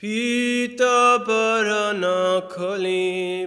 पीतवरण खलि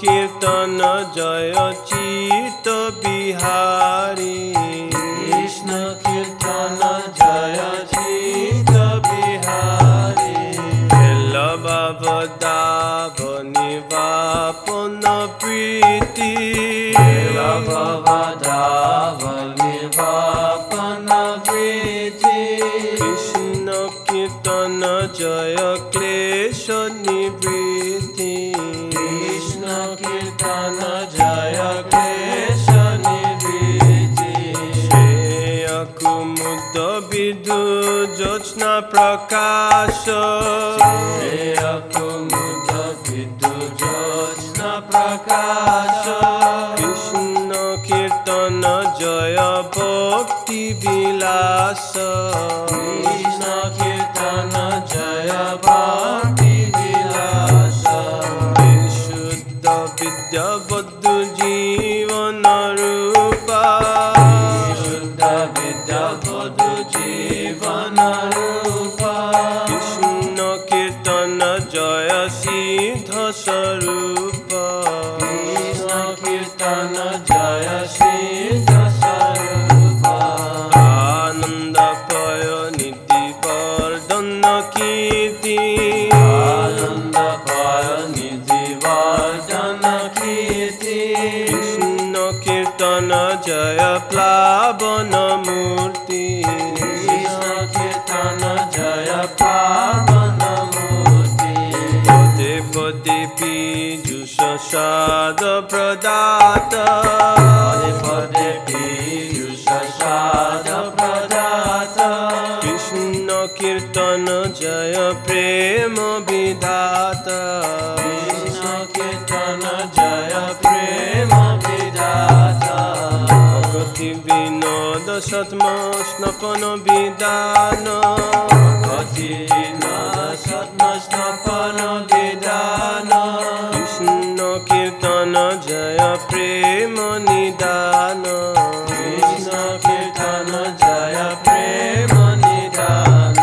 कीर्तन जय चित बिहारी জয় ক্লেশ নিবৃতি কৃষ্ণ কীর্তন জয় ক্লেশ নিবৃতি কুমুদ বিদু প্রকাশ। जय भक्ति विलास। कृष्ण कीर्तन जय भक्ति विलास। शुद्ध विद्या बद्धु जीवन रूपा। शुद्ध विद्या बधु जीवन रूपा। कृष्ण कीर्तन जय सिद्ध জয় প্লাবন মূর্তি। কীর্তন জয় প্লাবন মূর্তি। পদে পদে পীযুষ সাদ প্রদাত। পদে পদে পীযুষ সাদ প্রদাত। কৃষ্ণ কীর্তন জয় প্রেম বিধাত। কৃষ্ণ কীর্তন জয় প্রেম सत्म स्नपन विधान गति न सत्म स्नपन विदान। कृष्ण कीर्तन जय प्रेम निदान। कृष्ण कीर्तन जय प्रेम निदान।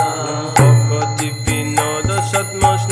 भक्ति विनोद सत्म स्नपन